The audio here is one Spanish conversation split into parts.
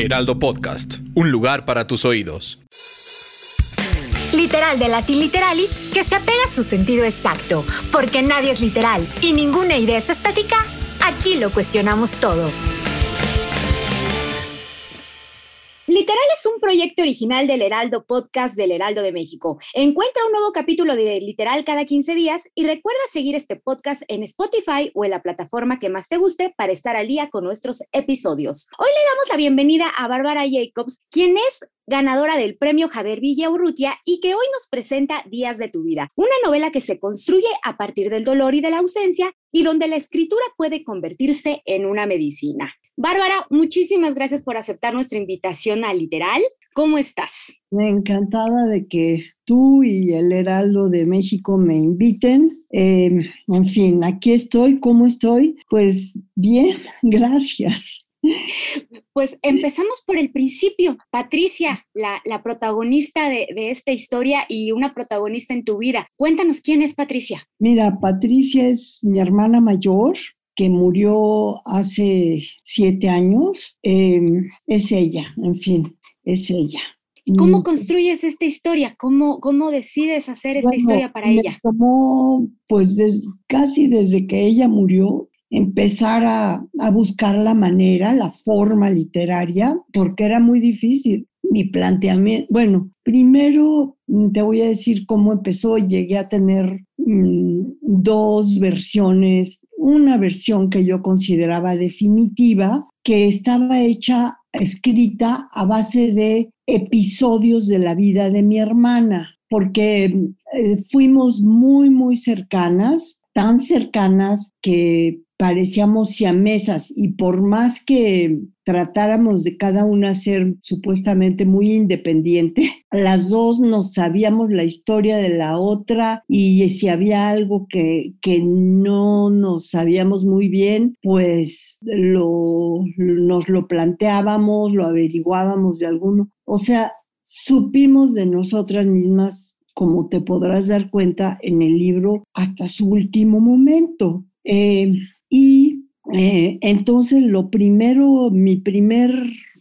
Heraldo Podcast, un lugar para tus oídos. Literal de Latin Literalis que se apega a su sentido exacto, porque nadie es literal y ninguna idea es estática. Aquí lo cuestionamos todo. Literal es un proyecto original del Heraldo Podcast del Heraldo de México. Encuentra un nuevo capítulo de Literal cada 15 días y recuerda seguir este podcast en Spotify o en la plataforma que más te guste para estar al día con nuestros episodios. Hoy le damos la bienvenida a Bárbara Jacobs, quien es ganadora del premio Javier Villa Urrutia y que hoy nos presenta Días de tu vida, una novela que se construye a partir del dolor y de la ausencia y donde la escritura puede convertirse en una medicina. Bárbara, muchísimas gracias por aceptar nuestra invitación a Literal. ¿Cómo estás? Encantada de que tú y el Heraldo de México me inviten. Eh, en fin, aquí estoy. ¿Cómo estoy? Pues bien, gracias. Pues empezamos por el principio. Patricia, la, la protagonista de, de, esta historia y una protagonista en tu vida. Cuéntanos quién es Patricia. Mira, Patricia es mi hermana mayor que murió hace siete años, eh, es ella, en fin, es ella. ¿Cómo construyes esta historia? ¿Cómo, cómo decides hacer esta bueno, historia para ella? Tomó, pues des, casi desde que ella murió, empezar a, a, buscar la manera, la forma literaria, porque era muy difícil mi planteamiento. Bueno, primero te voy a decir cómo empezó. Llegué a tener mmm, dos versiones una versión que yo consideraba definitiva, que estaba hecha, escrita a base de episodios de la vida de mi hermana, porque eh, fuimos muy, muy cercanas, tan cercanas que parecíamos siamesas y por más que tratáramos de cada una ser supuestamente muy independiente, las dos nos sabíamos la historia de la otra y si había algo que, que no nos sabíamos muy bien, pues lo, nos lo planteábamos, lo averiguábamos de alguno. O sea, supimos de nosotras mismas como te podrás dar cuenta en el libro, hasta su último momento. Eh, y eh, entonces lo primero, mi primer,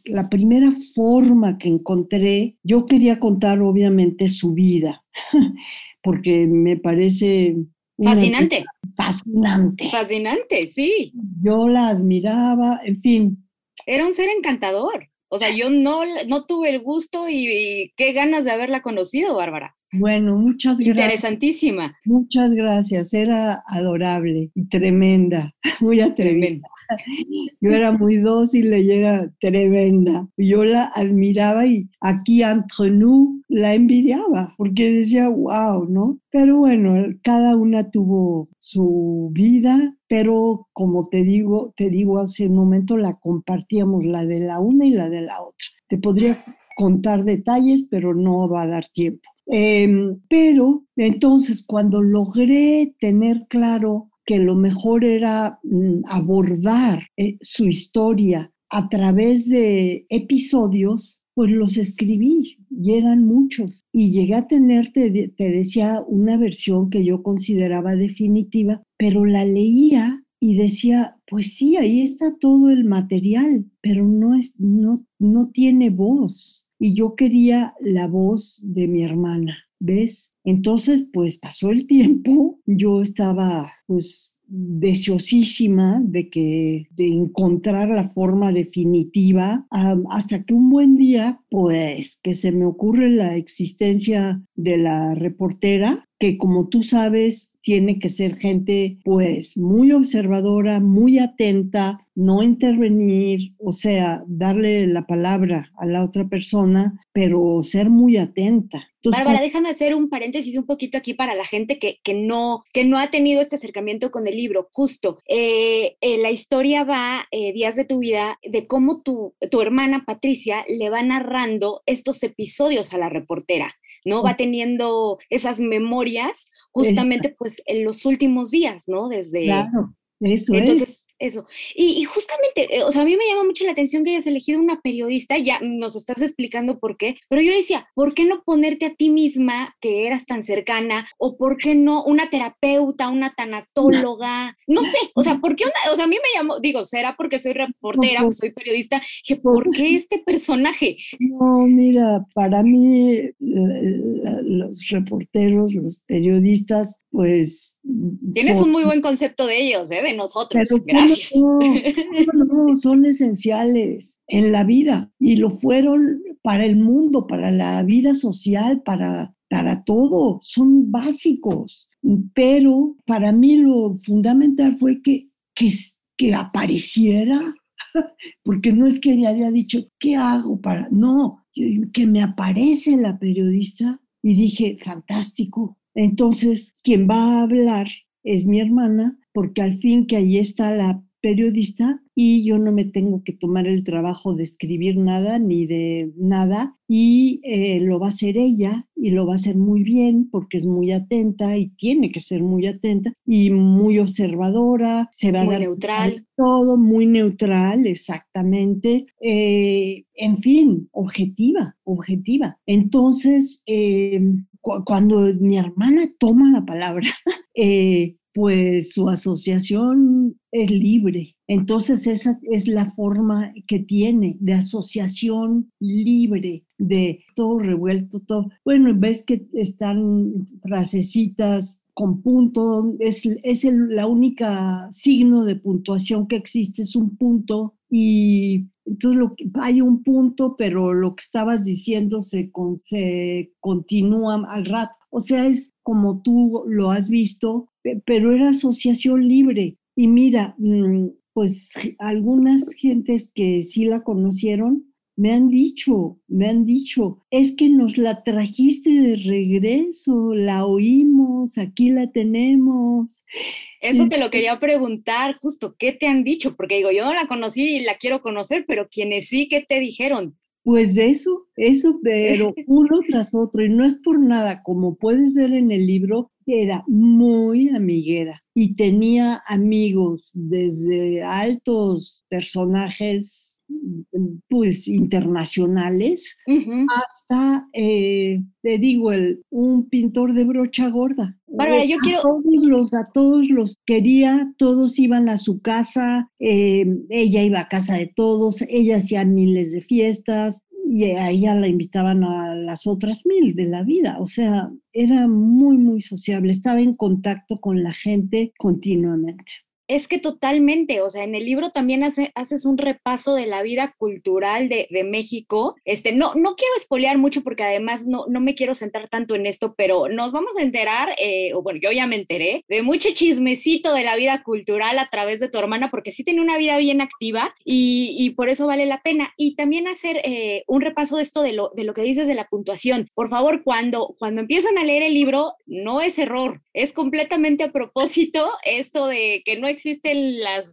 la primera forma que encontré, yo quería contar obviamente su vida, porque me parece... Fascinante. Fascinante. Fascinante, sí. Yo la admiraba, en fin. Era un ser encantador. O sea, yo no, no tuve el gusto y, y qué ganas de haberla conocido, Bárbara. Bueno, muchas gracias. Interesantísima. Muchas gracias. Era adorable y tremenda, muy atrevida. Yo era muy dócil, ella era tremenda. Yo la admiraba y aquí entre nous la envidiaba porque decía, wow, ¿no? Pero bueno, cada una tuvo su vida, pero como te digo, te digo hace un momento, la compartíamos la de la una y la de la otra. Te podría contar detalles, pero no va a dar tiempo. Eh, pero entonces cuando logré tener claro que lo mejor era mm, abordar eh, su historia a través de episodios, pues los escribí y eran muchos. Y llegué a tener, te, te decía, una versión que yo consideraba definitiva, pero la leía y decía, pues sí, ahí está todo el material, pero no, es, no, no tiene voz y yo quería la voz de mi hermana, ¿ves? Entonces, pues pasó el tiempo, yo estaba pues deseosísima de que de encontrar la forma definitiva um, hasta que un buen día pues que se me ocurre la existencia de la reportera que como tú sabes tiene que ser gente pues muy observadora, muy atenta, no intervenir, o sea, darle la palabra a la otra persona, pero ser muy atenta. Bárbara, déjame hacer un paréntesis un poquito aquí para la gente que, que, no, que no ha tenido este acercamiento con el libro. Justo, eh, eh, la historia va, eh, Días de tu vida, de cómo tu, tu hermana Patricia le va narrando estos episodios a la reportera. ¿No? Va teniendo esas memorias justamente pues en los últimos días, ¿no? Desde... Claro, eso Entonces, eso. Y, justamente, eh, o sea, a mí me llama mucho la atención que hayas elegido una periodista, ya nos estás explicando por qué, pero yo decía, ¿por qué no ponerte a ti misma que eras tan cercana? ¿O por qué no una terapeuta, una tanatóloga? No sé, o sea, ¿por qué una, o sea, a mí me llamó, digo, será porque soy reportera, o soy periodista, que ¿por qué este personaje? No, mira, para mí los reporteros, los periodistas, pues... Tienes un muy buen concepto de ellos, ¿eh? de nosotros. Gracias. No, son esenciales en la vida y lo fueron para el mundo, para la vida social, para, para todo. Son básicos. Pero para mí lo fundamental fue que, que, que apareciera porque no es que ella haya dicho, ¿qué hago para...? No, que me aparece la periodista y dije, fantástico, entonces, quien va a hablar es mi hermana, porque al fin que ahí está la periodista y yo no me tengo que tomar el trabajo de escribir nada ni de nada y eh, lo va a hacer ella y lo va a hacer muy bien porque es muy atenta y tiene que ser muy atenta y muy observadora, se va muy a dar neutral. Todo muy neutral, exactamente. Eh, en fin, objetiva, objetiva. Entonces, eh, cuando mi hermana toma la palabra, eh, pues su asociación es libre. Entonces esa es la forma que tiene de asociación libre, de todo revuelto, todo. Bueno, ves que están frasecitas con punto, es, es el, la única signo de puntuación que existe, es un punto y entonces lo hay un punto, pero lo que estabas diciendo se, se continúa al rato. O sea, es como tú lo has visto, pero era asociación libre. Y mira, mm, pues algunas gentes que sí la conocieron me han dicho, me han dicho, es que nos la trajiste de regreso, la oímos, aquí la tenemos. Eso te lo quería preguntar, justo, ¿qué te han dicho? Porque digo, yo no la conocí y la quiero conocer, pero quienes sí, ¿qué te dijeron? Pues eso, eso, pero uno tras otro, y no es por nada, como puedes ver en el libro, era muy amiguera y tenía amigos desde altos personajes pues internacionales hasta eh, te digo el un pintor de brocha gorda Bárbara, yo a quiero todos los a todos los quería todos iban a su casa eh, ella iba a casa de todos ella hacía miles de fiestas y a ella la invitaban a las otras mil de la vida. O sea, era muy, muy sociable, estaba en contacto con la gente continuamente. Es que totalmente, o sea, en el libro también haces un repaso de la vida cultural de, México. Este, no, no quiero espolear mucho porque además no, no me quiero centrar tanto en esto, pero nos vamos a enterar, eh, o bueno, yo ya me enteré, de mucho chismecito de la vida cultural a través de tu hermana, porque sí tiene una vida bien activa y, por eso vale la pena. Y también hacer eh, un repaso de esto de lo, de lo que dices de la puntuación. Por favor, cuando, cuando empiezan a leer el libro, no es error, es completamente a propósito esto de que no existen las,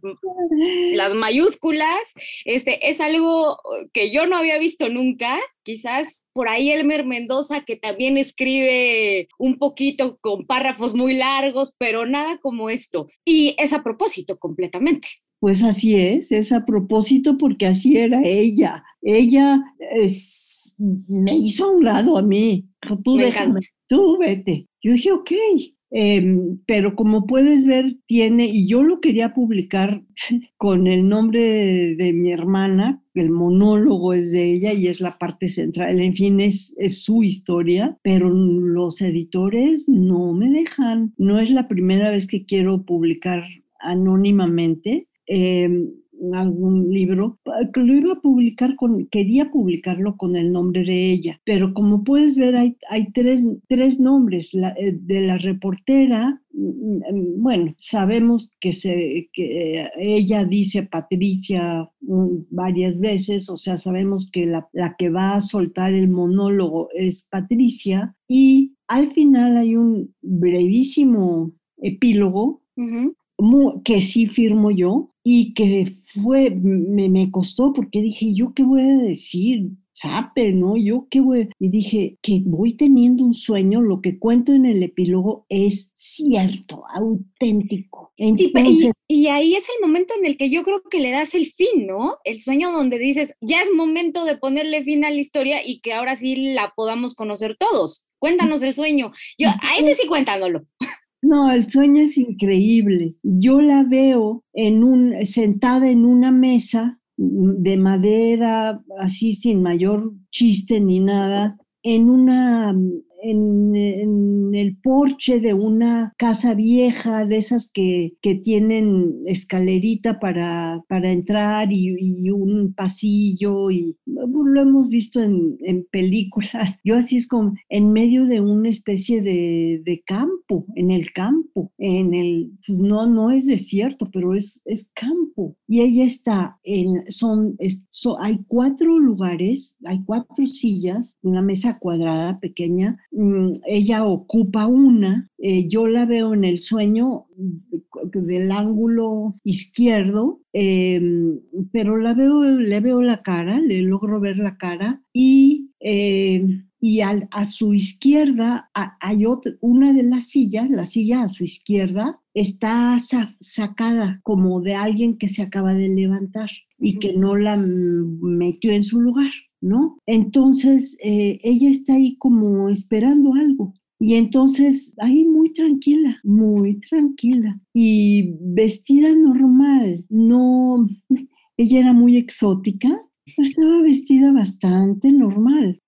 las mayúsculas, este, es algo que yo no había visto nunca. Quizás por ahí Elmer Mendoza, que también escribe un poquito con párrafos muy largos, pero nada como esto. Y es a propósito completamente. Pues así es, es a propósito porque así era ella. Ella es, me hizo a un lado a mí. Tú déjame, tú vete. Yo dije, ok, Em, pero como puedes ver, tiene, y yo lo quería publicar con el nombre de, mi hermana, el monólogo es de ella y es la parte central, en fin, es, es su historia, pero los editores no me dejan. No es la primera vez que quiero publicar anónimamente. Em, algún libro, lo iba a publicar con, quería publicarlo con el nombre de ella, pero como puedes ver hay, hay tres, tres nombres, eh, de la reportera, mm, mm, bueno, sabemos que, se, que ella dice Patricia mm, varias veces, o sea, sabemos que la, la que va a soltar el monólogo es Patricia y al final hay un brevísimo epílogo que sí firmo yo y que fue, me, me, costó porque dije, ¿yo qué voy a decir? Sape, ¿no? Yo qué voy. Y dije que voy teniendo un sueño, lo que cuento en el epílogo es cierto, auténtico. Entonces, y, y, ahí es el momento en el que yo creo que le das el fin, ¿no? El sueño donde dices, ya es momento de ponerle fin a la historia y que ahora sí la podamos conocer todos. Cuéntanos el sueño. Yo, a ese sí cuéntanoslo. No, el sueño es increíble. Yo la veo en un, sentada en una mesa de madera, así sin mayor chiste ni nada, en una en, el porche de una casa vieja, de esas que, que tienen escalerita para, para entrar y, un pasillo, y lo hemos visto en, en, películas. Yo así es como en medio de una especie de, de campo, en el campo, en el, pues no, no es desierto, pero es, es campo. Y ella está en, son, hay cuatro lugares, hay cuatro sillas, una mesa cuadrada pequeña, ella ocupa una, eh, yo la veo en el sueño del ángulo izquierdo, em, pero la veo, le veo la cara, le logro ver la cara y, em, y a su izquierda hay otra, una de las sillas, la silla a su izquierda está sacada como de alguien que se acaba de levantar y que no la metió en su lugar. ¿No? Entonces, eh, ella está ahí como esperando algo. Y entonces, ahí muy tranquila, muy tranquila. Y vestida normal, no, ella era muy exótica, estaba vestida bastante normal.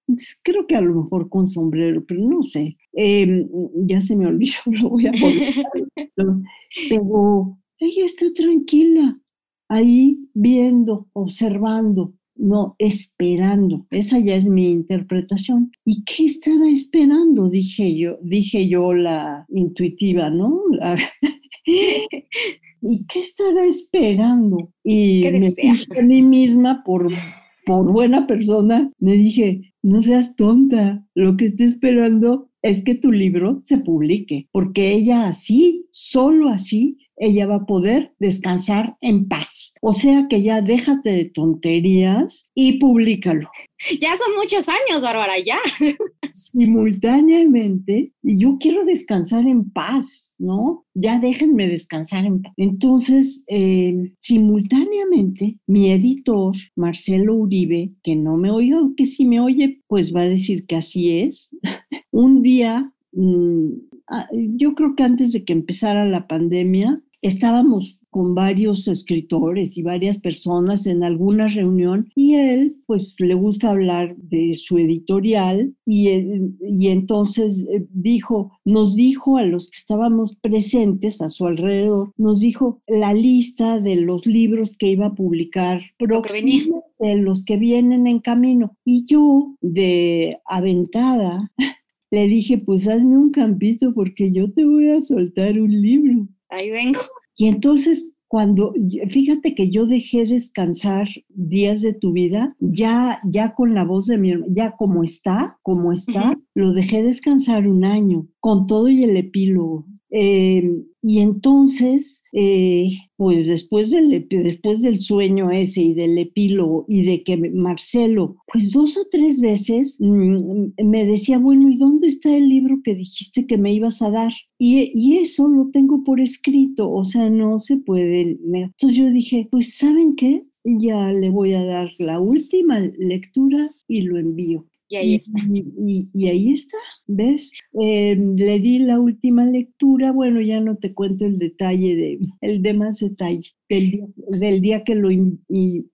Creo que a lo mejor con sombrero, pero no sé. Em, ya se me olvidó, lo voy a poner. pero ella está tranquila, ahí viendo, observando no esperando. Esa ya es mi interpretación. ¿Y qué estaba esperando? Dije yo, dije yo la intuitiva, ¿no? ¿Y qué estará esperando? Y me dije a mí misma por, por buena persona, me dije, no seas tonta, lo que esté esperando es que tu libro se publique, porque ella así, solo así, ella va a poder descansar en paz. O sea que ya déjate de tonterías y públicalo. Ya son muchos años, Bárbara, ya. Simultáneamente, yo quiero descansar en paz, ¿no? Ya déjenme descansar en paz. Entonces, eh, simultáneamente, mi editor, Marcelo Uribe, que no me oiga, que si me oye, pues va a decir que así es. Un día mm, ah, yo creo que antes de que empezara la pandemia, estábamos con varios escritores y varias personas en alguna reunión y él pues le gusta hablar de su editorial y, y entonces eh, dijo, nos dijo a los que estábamos presentes a su alrededor, nos dijo la lista de los libros que iba a publicar próximamente, de los que vienen en camino. Y yo de aventada le dije, pues hazme un campito porque yo te voy a soltar un libro. Ahí vengo. Y entonces, cuando, fíjate que yo dejé descansar días de tu vida, ya, ya con la voz de mi hermano, ya como está, como está, lo dejé descansar un año, con todo y el epílogo. Em, y entonces, eh, pues después del, después del sueño ese y del epílogo y de que Marcelo, pues dos o tres veces mm, me decía, bueno, ¿y dónde está el libro que dijiste que me ibas a dar? Y, y eso lo tengo por escrito, o sea, no se puede. Entonces yo dije, pues ¿saben qué? Ya le voy a dar la última lectura y lo envío. Y ahí está. Y, ahí está, ¿ves? Em, le di la última lectura, bueno, ya no te cuento el detalle, de, el de más detalle del día, que lo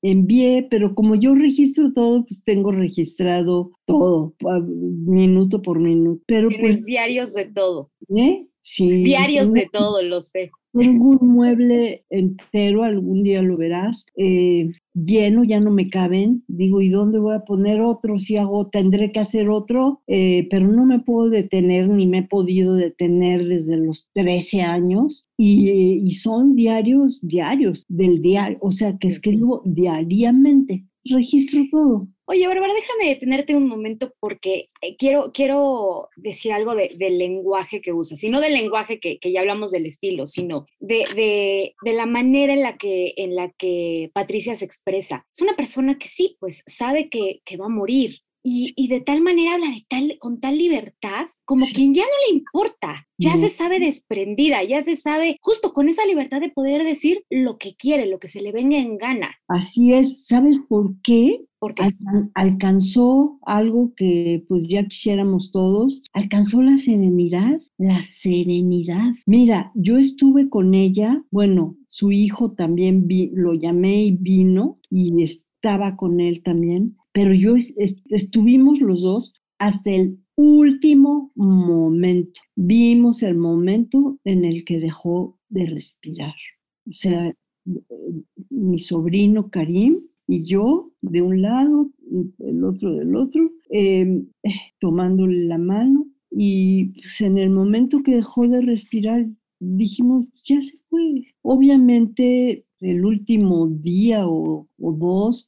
envié, pero como yo registro todo, pues tengo registrado todo, minuto por minuto. Pero Tienes pues, diarios de todo. ¿Eh? Sí. Diarios de todo, lo sé. Tengo un mueble entero, algún día lo verás, eh, lleno, ya no me caben. Digo, ¿y dónde voy a poner otro? Si hago, tendré que hacer otro, eh, pero no me puedo detener ni me he podido detener desde los 13 años. Y, y son diarios, diarios del diario, o sea, que escribo diariamente, registro todo. Oye, Bárbara, déjame detenerte un momento porque eh, quiero, quiero decir algo del lenguaje que usas, y no del lenguaje que, ya hablamos del estilo, sino de, la manera en la, que, en la que Patricia se expresa. Es una persona que sí, pues sabe que, va a morir, y, de tal manera habla de tal, con tal libertad, como quien ya no le importa, ya se sabe desprendida, ya se sabe justo con esa libertad de poder decir lo que quiere, lo que se le venga en gana. Así es, ¿sabes por qué? Porque alcanzó algo que pues ya quisiéramos todos, alcanzó la serenidad, la serenidad. Mira, yo estuve con ella, bueno, su hijo también vi, lo llamé y vino y estaba con él también, pero yo estuvimos los dos hasta el último momento. Vimos el momento en el que dejó de respirar. O sea, mi sobrino Karim y yo de un lado, el otro del otro, em, tomándole la mano y pues, en el momento que dejó de respirar dijimos, ya se fue. Obviamente el último día o, o dos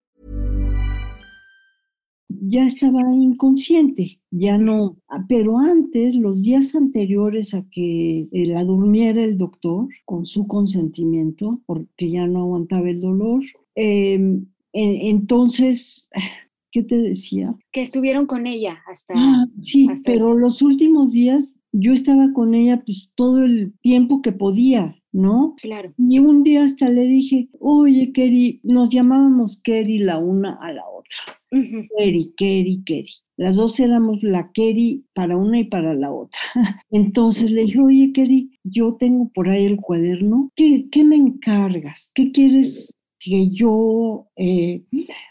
Ya estaba inconsciente. ya no, pero antes, los días anteriores a que eh, la durmiera el doctor, con su consentimiento, porque ya no aguantaba el dolor, em, entonces, ¿qué te decía? Que estuvieron con ella hasta... Ah, sí, pero los últimos días yo estaba con ella pues todo el tiempo que podía, ¿no? Claro. Y un día hasta le dije, oye, Kerry, nos llamábamos Kerry la una a la otra. Kerry, Kerry, Kerry. Las dos éramos la Kerry para una y para la otra. Entonces le dije, oye, Kerry, yo tengo por ahí el cuaderno. ¿Qué, qué me encargas? ¿Qué quieres que yo eh,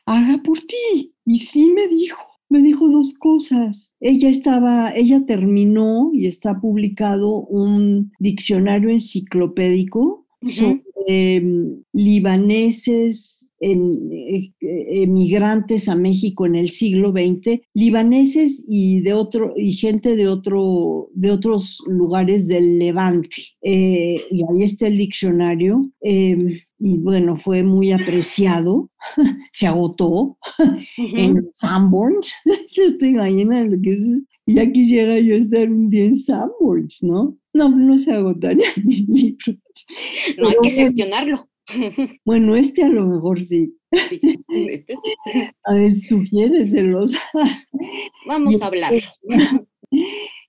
haga por ti? Y sí me dijo, me dijo dos cosas. Ella estaba, ella terminó y está publicado un diccionario enciclopédico sobre em, libaneses, en, eh, emigrantes a México en el siglo XX, libaneses y de otro y gente de otro de otros lugares del Levante. Eh, y ahí está el diccionario. Em, y bueno, fue muy apreciado, se agotó en Sanborns. ¿Te imaginas lo que es? Ya quisiera yo estar un día en Sanborns, ¿no? No, no se agotaría mis libros. No hay que gestionarlo. Bueno, este a lo mejor sí. Este a ver, sugiéreselos. Vamos a hablar.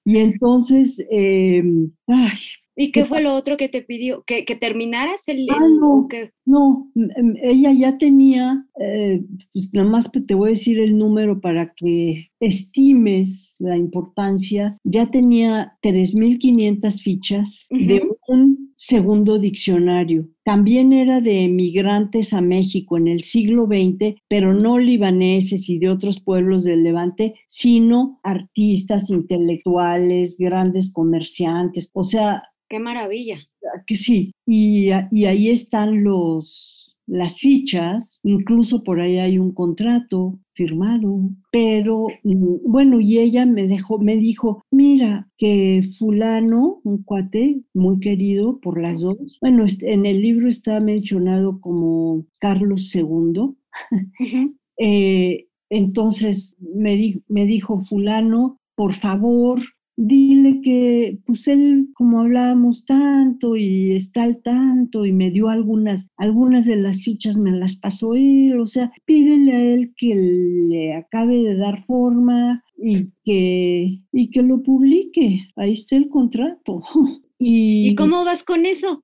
Y entonces, em, ay, ¿Y qué fue lo otro que te pidió? ¿Que, que terminaras el... Ah, no, no, em, ella ya tenía, eh, pues nada más te voy a decir el número para que estimes la importancia, ya tenía 3.500 fichas de un segundo diccionario. También era de emigrantes a México en el siglo XX, pero no libaneses y de otros pueblos del Levante, sino artistas, intelectuales, grandes comerciantes. O sea, Qué maravilla. Que sí, y, ahí están los, las fichas, incluso por ahí hay un contrato firmado, pero mm, bueno, y ella me dejó, me dijo, mira, que fulano, un cuate muy querido por las dos, bueno, en el libro está mencionado como Carlos II, eh, entonces me, me dijo fulano, por favor, dile que pues él, como hablábamos tanto y está al tanto y me dio algunas, algunas de las fichas me las pasó él, o sea, pídele a él que le acabe de dar forma y que, y que lo publique. Ahí está el contrato. ¿Y, ¿Y cómo vas con eso?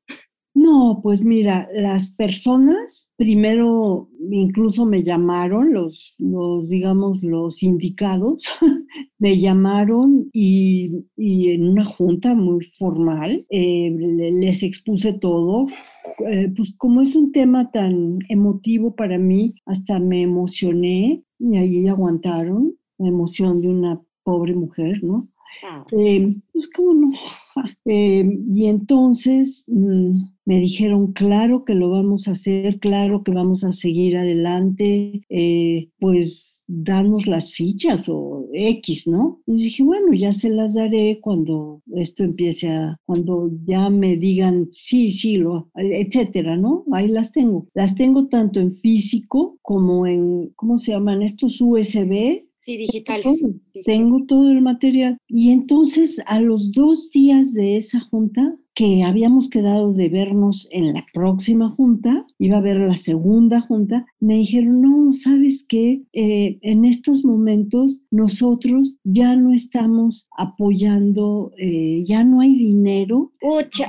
No, pues mira, las personas primero incluso me llamaron, los, los digamos, los indicados, me llamaron y, en una junta muy formal eh, les expuse todo. Eh, pues como es un tema tan emotivo para mí, hasta me emocioné y ahí aguantaron la emoción de una pobre mujer, ¿no? Ah. Eh, pues cómo no. y entonces... Mm, me dijeron, claro que lo vamos a hacer, claro que vamos a seguir adelante, eh, pues danos las fichas o X, ¿no? Y dije, bueno, ya se las daré cuando esto empiece a, cuando ya me digan sí, sí, lo, etcétera, ¿no? Ahí las tengo. Las tengo tanto en físico como en, ¿cómo se llaman? Estos USB, Sí, digitales. Tengo todo el material. Y entonces, a los dos días de esa junta, que habíamos quedado de vernos en la próxima junta, iba a haber la segunda junta, me dijeron, no, ¿sabes qué? Eh, en estos momentos nosotros ya no estamos apoyando, eh, ya no hay dinero. Pucha,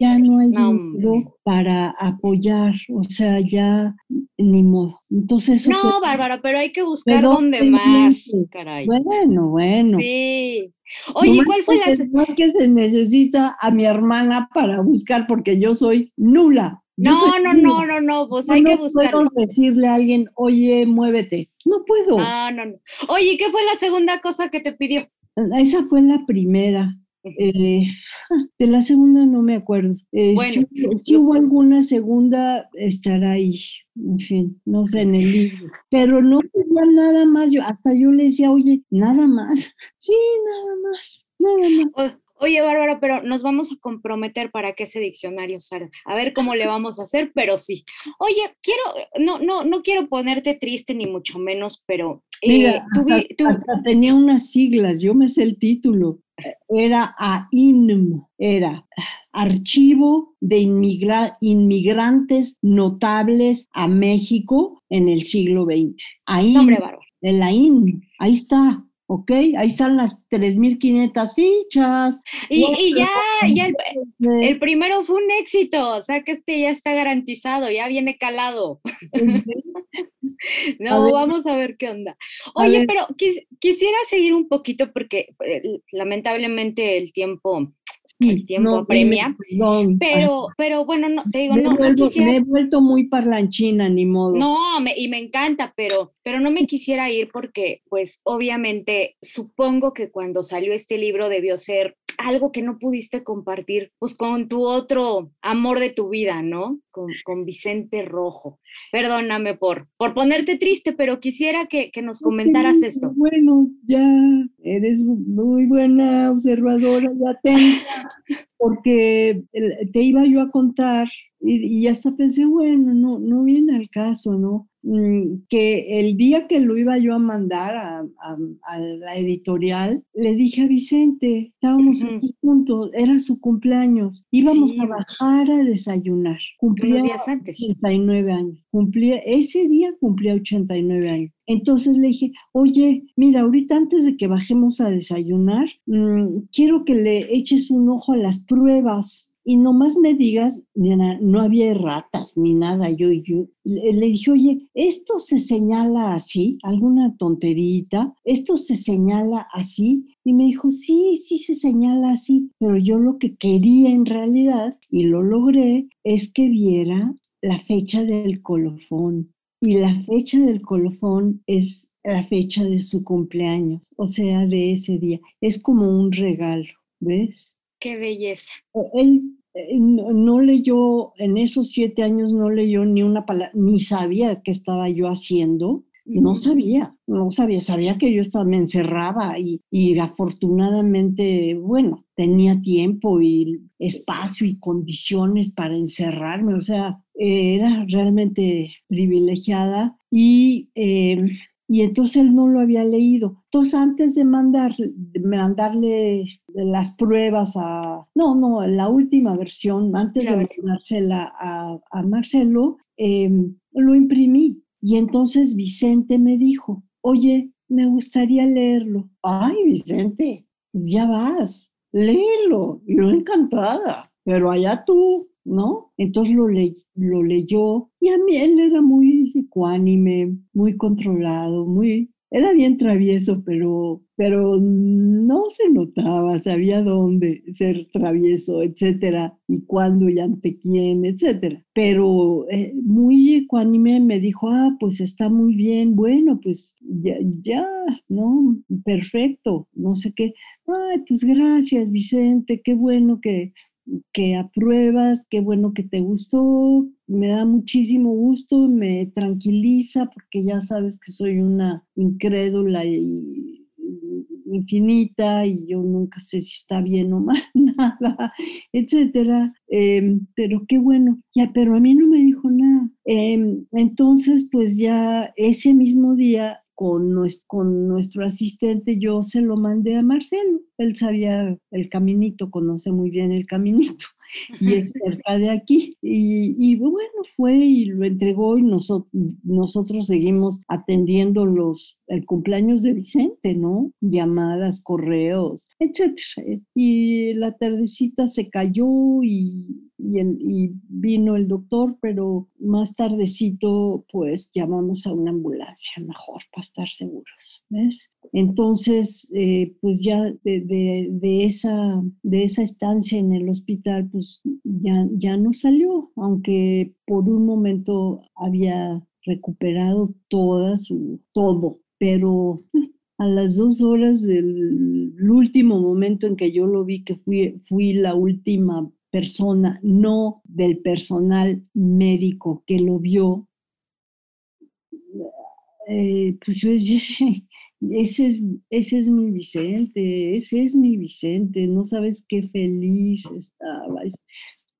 ya no hay dinero para apoyar, o sea, ya ni modo. Entonces, no, Bárbara, pero hay que buscar dónde más, caray. Bueno, bueno. Sí. Oye, ¿cuál fue la No es que se necesita a mi hermana para buscar porque yo soy nula. no, no, no, no, no, pues hay que buscar. No puedo decirle a alguien, oye, muévete. No puedo. No, no, no. Oye, ¿qué fue la segunda cosa que te pidió? Esa fue la primera. Eh, de la segunda no me acuerdo. Eh, bueno, si, hubo alguna segunda, estará ahí. En fin, no sé, en el libro. Pero no tenía nada más. Yo, hasta yo le decía, oye, nada más. Sí, nada más. Nada más. Oye, Bárbara, pero nos vamos a comprometer para que ese diccionario salga. A ver cómo le vamos a hacer, pero sí. Oye, quiero, no, no, no quiero ponerte triste ni mucho menos, pero eh, hasta, tenía unas siglas, yo me sé el título. Era AINM, era Archivo de Inmigrantes Notables a México en el siglo XX. Ahí, Nombre bárbaro. El AINM, ahí está. ¿ok? Ahí están las 3.500 fichas. Y, ya, ya el, primero fue un éxito, o sea que este ya está garantizado, ya viene calado. no, vamos a ver qué onda. Oye, pero quisiera seguir un poquito porque eh, lamentablemente el tiempo el tiempo apremia. pero, pero bueno, no, te digo, no, Me he vuelto muy parlanchina, ni modo. No, y me encanta, pero, pero no me quisiera ir porque, pues, obviamente, supongo que cuando salió este libro debió ser algo que no pudiste compartir, pues, con tu otro amor de tu vida, ¿no? Con, con Vicente Rojo. Perdóname por, por ponerte triste, pero quisiera que, que nos comentaras esto. Bueno, ya eres muy buena observadora, ya tengo porque te iba yo a contar y, y, hasta pensé, bueno, no, no viene al caso, ¿no? Mm, que el día que lo iba yo a mandar a, la editorial, le dije a Vicente, estábamos aquí juntos, era su cumpleaños, íbamos a bajar a desayunar. Cumplía días antes. 89 años. Cumplía, ese día cumplía 89 años. Entonces le dije, oye, mira, ahorita antes de que bajemos a desayunar, mm, quiero que le eches un ojo a las pruebas y nomás me digas, no había ratas ni nada, yo, yo le, le, dije, oye, esto se señala así, alguna tonterita, esto se señala así, y me dijo, sí, sí se señala así, pero yo lo que quería en realidad, y lo logré, es que viera la fecha del colofón, y la fecha del colofón es la fecha de su cumpleaños, o sea, de ese día, es como un regalo, ¿ves? Qué belleza. Él eh, no, leyó, en esos siete años no leyó ni una palabra, ni sabía qué estaba yo haciendo. No sabía, no sabía, sabía que yo estaba, me encerraba y, y afortunadamente, bueno, tenía tiempo y espacio y condiciones para encerrarme, o sea, era realmente privilegiada y eh, y entonces él no lo había leído. Entonces antes de, mandar, mandarle las pruebas a, no, no, la última versión, antes de mandársela a, a Marcelo, em, lo imprimí. Y entonces Vicente me dijo, oye, me gustaría leerlo. Ay, Vicente, ya vas, léelo. Yo encantada, pero allá tú. ¿No? Entonces lo, lo leyó y a mí él era muy ecuánime, muy controlado, muy... Era bien travieso, pero, pero no se notaba, sabía dónde ser travieso, etcétera, y cuándo y ante quién, etcétera. Pero eh, muy ecuánime me dijo, ah, pues está muy bien, bueno, pues ya, ya, ¿no? Perfecto, no sé qué. Ay, pues gracias, Vicente, qué bueno que, que apruebas, qué bueno que te gustó, me da muchísimo gusto, me tranquiliza porque ya sabes que soy una incrédula y infinita y yo nunca sé si está bien o mal, nada, etcétera. Em, pero qué bueno, ya, pero a mí no me dijo nada. Em, entonces, pues ya ese mismo día con nuestro, con nuestro asistente yo se lo mandé a Marcelo. Él sabía el caminito, conoce muy bien el caminito y es cerca de aquí. Y, bueno, fue y lo entregó y nosotros, nosotros seguimos atendiendo los, el cumpleaños de Vicente, ¿no? Llamadas, correos, etcétera. Y la tardecita se cayó y, y, vino el doctor, pero más tardecito, pues llamamos a una ambulancia mejor para estar seguros. Entonces, eh, pues ya de, de, esa, de esa estancia en el hospital, pues ya, ya no salió, aunque por un momento había recuperado toda su, todo, pero a las dos horas del último momento en que yo lo vi, que fui, fui la última persona, no del personal médico que lo vio, eh, pues yo dije, ese es, ese es mi Vicente, ese es mi Vicente, no sabes qué feliz estaba.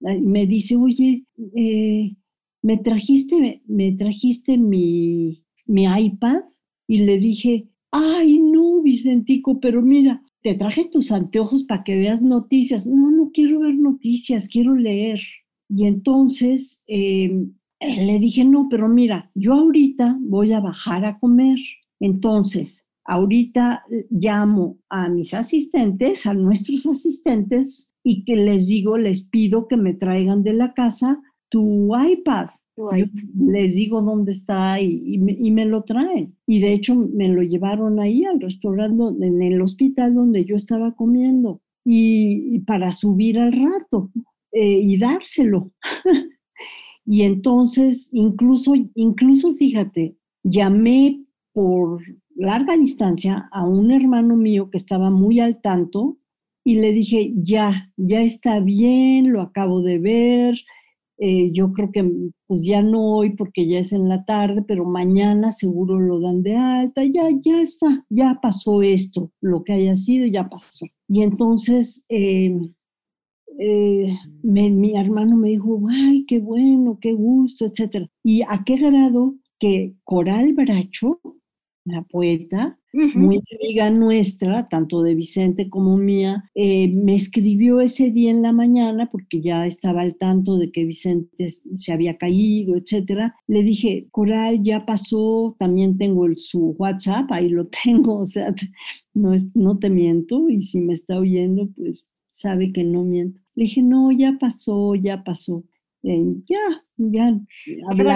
Me dice, oye, eh, me trajiste, me trajiste mi, mi iPad y le dije, ay, no, Vicentico, pero mira, te traje tus anteojos para que veas noticias. No, no quiero ver noticias, quiero leer. Y entonces em, le dije, no, pero mira, yo ahorita voy a bajar a comer. Entonces, ahorita eh, llamo a mis asistentes, a nuestros asistentes, y que les digo, les pido que me traigan de la casa tu iPad. Les digo dónde está y, me, lo traen. Y de hecho me lo llevaron ahí al restaurante, en el hospital donde yo estaba comiendo, y, para subir al rato eh, y dárselo. y entonces, incluso, incluso, fíjate, llamé por larga distancia a un hermano mío que estaba muy al tanto y le dije, ya, ya está bien, lo acabo de ver, eh, yo creo que pues ya no hoy porque ya es en la tarde, pero mañana seguro lo dan de alta, ya, ya está, ya pasó esto, lo que haya sido ya pasó. Y entonces em, eh, mi hermano me dijo, ay, qué bueno, qué gusto, etcétera. Y a qué grado que Coral Bracho, la poeta, muy amiga nuestra, tanto de Vicente como mía, eh, me escribió ese día en la mañana porque ya estaba al tanto de que Vicente se había caído, etcétera. Le dije, Coral, ya pasó, también tengo el, su WhatsApp, ahí lo tengo, o sea, no, no te miento y si me está oyendo, pues sabe que no miento. Le dije, no, ya pasó, ya pasó. Eh, ya, ya.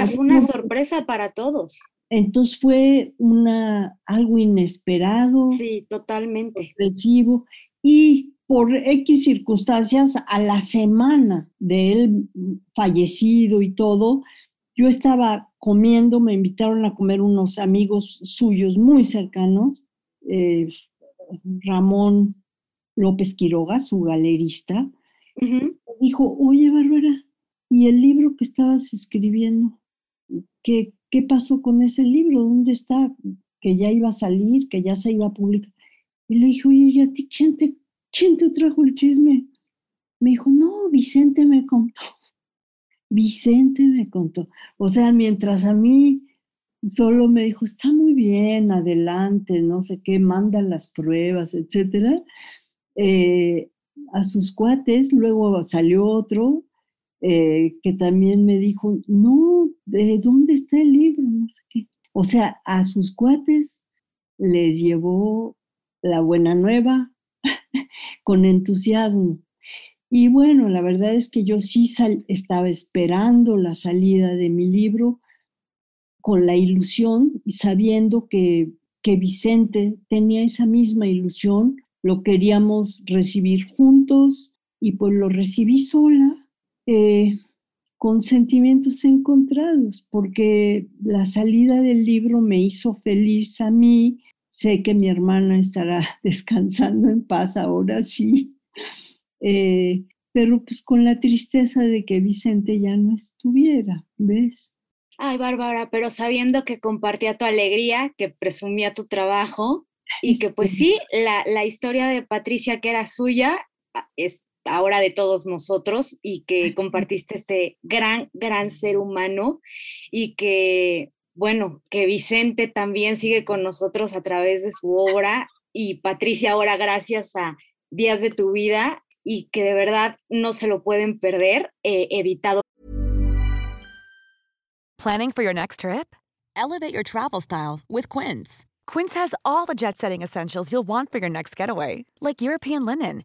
Fue una sorpresa para todos. Entonces fue una, algo inesperado. Sí, totalmente. Sorpresivo. Y por X circunstancias, a la semana de él fallecido y todo, yo estaba comiendo, me invitaron a comer unos amigos suyos muy cercanos, eh, Ramón López Quiroga, su galerista, dijo, oye Bárbara, ¿y el libro que estabas escribiendo? ¿Qué, ¿qué pasó con ese libro? ¿Dónde está? Que ya iba a salir, que ya se iba a publicar. Y le dije, oye, ¿y ti quién te, quién te trajo el chisme? Me dijo, no, Vicente me contó. Vicente me contó. O sea, mientras a mí solo me dijo, está muy bien, adelante, no sé qué, manda las pruebas, etcétera. Eh, a sus cuates, luego salió otro eh, que también me dijo, no, ¿de dónde está el libro? No sé qué. O sea, a sus cuates les llevó la buena nueva con entusiasmo. Y bueno, la verdad es que yo sí estaba esperando la salida de mi libro con la ilusión y sabiendo que, que Vicente tenía esa misma ilusión, lo queríamos recibir juntos y pues lo recibí sola, eh, con sentimientos encontrados, porque la salida del libro me hizo feliz a mí. Sé que mi hermana estará descansando en paz ahora sí, eh, pero pues con la tristeza de que Vicente ya no estuviera, ¿ves? Ay, Bárbara, pero sabiendo que compartía tu alegría, que presumía tu trabajo y que pues sí, la, la historia de Patricia que era suya es ahora de todos nosotros y que compartiste este gran, gran ser humano y que, bueno, que Vicente también sigue con nosotros a través de su obra y Patricia ahora gracias a Días de tu vida y que de verdad no se lo pueden perder, eh, editado. Planning for your next trip? Elevate your travel style with Quince. Quince has all the jet setting essentials you'll want for your next getaway, like European linen,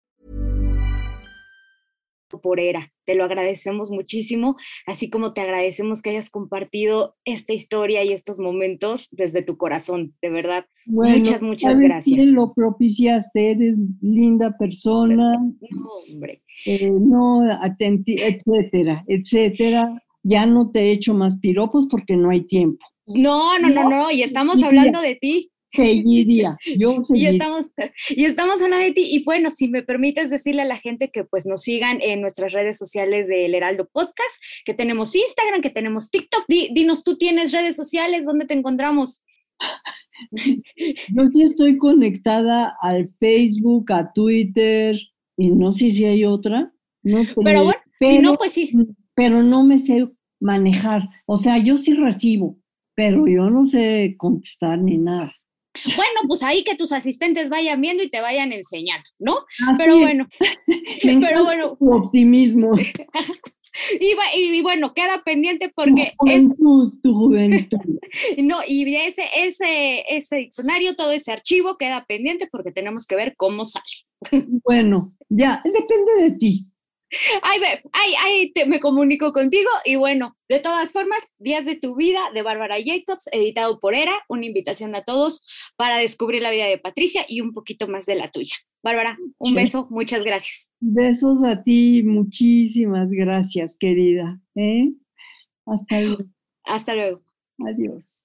Por era, te lo agradecemos muchísimo, así como te agradecemos que hayas compartido esta historia y estos momentos desde tu corazón, de verdad. Bueno, muchas, muchas gracias. Lo propiciaste, eres linda persona. No, hombre. Eh, no, atenti, etcétera, etcétera ya no te echo más piropos porque no hay tiempo. No, no, no, no, y estamos hablando de ti. Seguiría, yo seguiría. Y estamos, y estamos hablando de ti. Y bueno, si me permites decirle a la gente que pues nos sigan en nuestras redes sociales del Heraldo Podcast, que tenemos Instagram, que tenemos TikTok. dinos, ¿tú tienes redes sociales? ¿Dónde te encontramos? Yo sí estoy conectada al Facebook, a Twitter, y no sé si hay otra. No, pero, bueno, si no, pues sí pero no me sé manejar. O sea, yo sí recibo, pero yo no sé contestar ni nada. Bueno, pues ahí que tus asistentes vayan viendo y te vayan enseñando, ¿no? pero bueno, pero bueno. Tu optimismo. Y, bueno, queda pendiente porque tu juventud, tu juventud. no, y ese, ese, ese diccionario, todo ese archivo queda pendiente porque tenemos que ver cómo sale. bueno, ya, depende de ti. Ay, ay, ay, te, me comunico contigo y bueno, de todas formas, Días de tu vida de Bárbara Jacobs, editado por ERA, una invitación a todos para descubrir la vida de Patricia y un poquito más de la tuya. Bárbara, un beso, muchas gracias. Besos a ti, muchísimas gracias, querida. ¿eh? Hasta luego. Hasta luego. Adiós.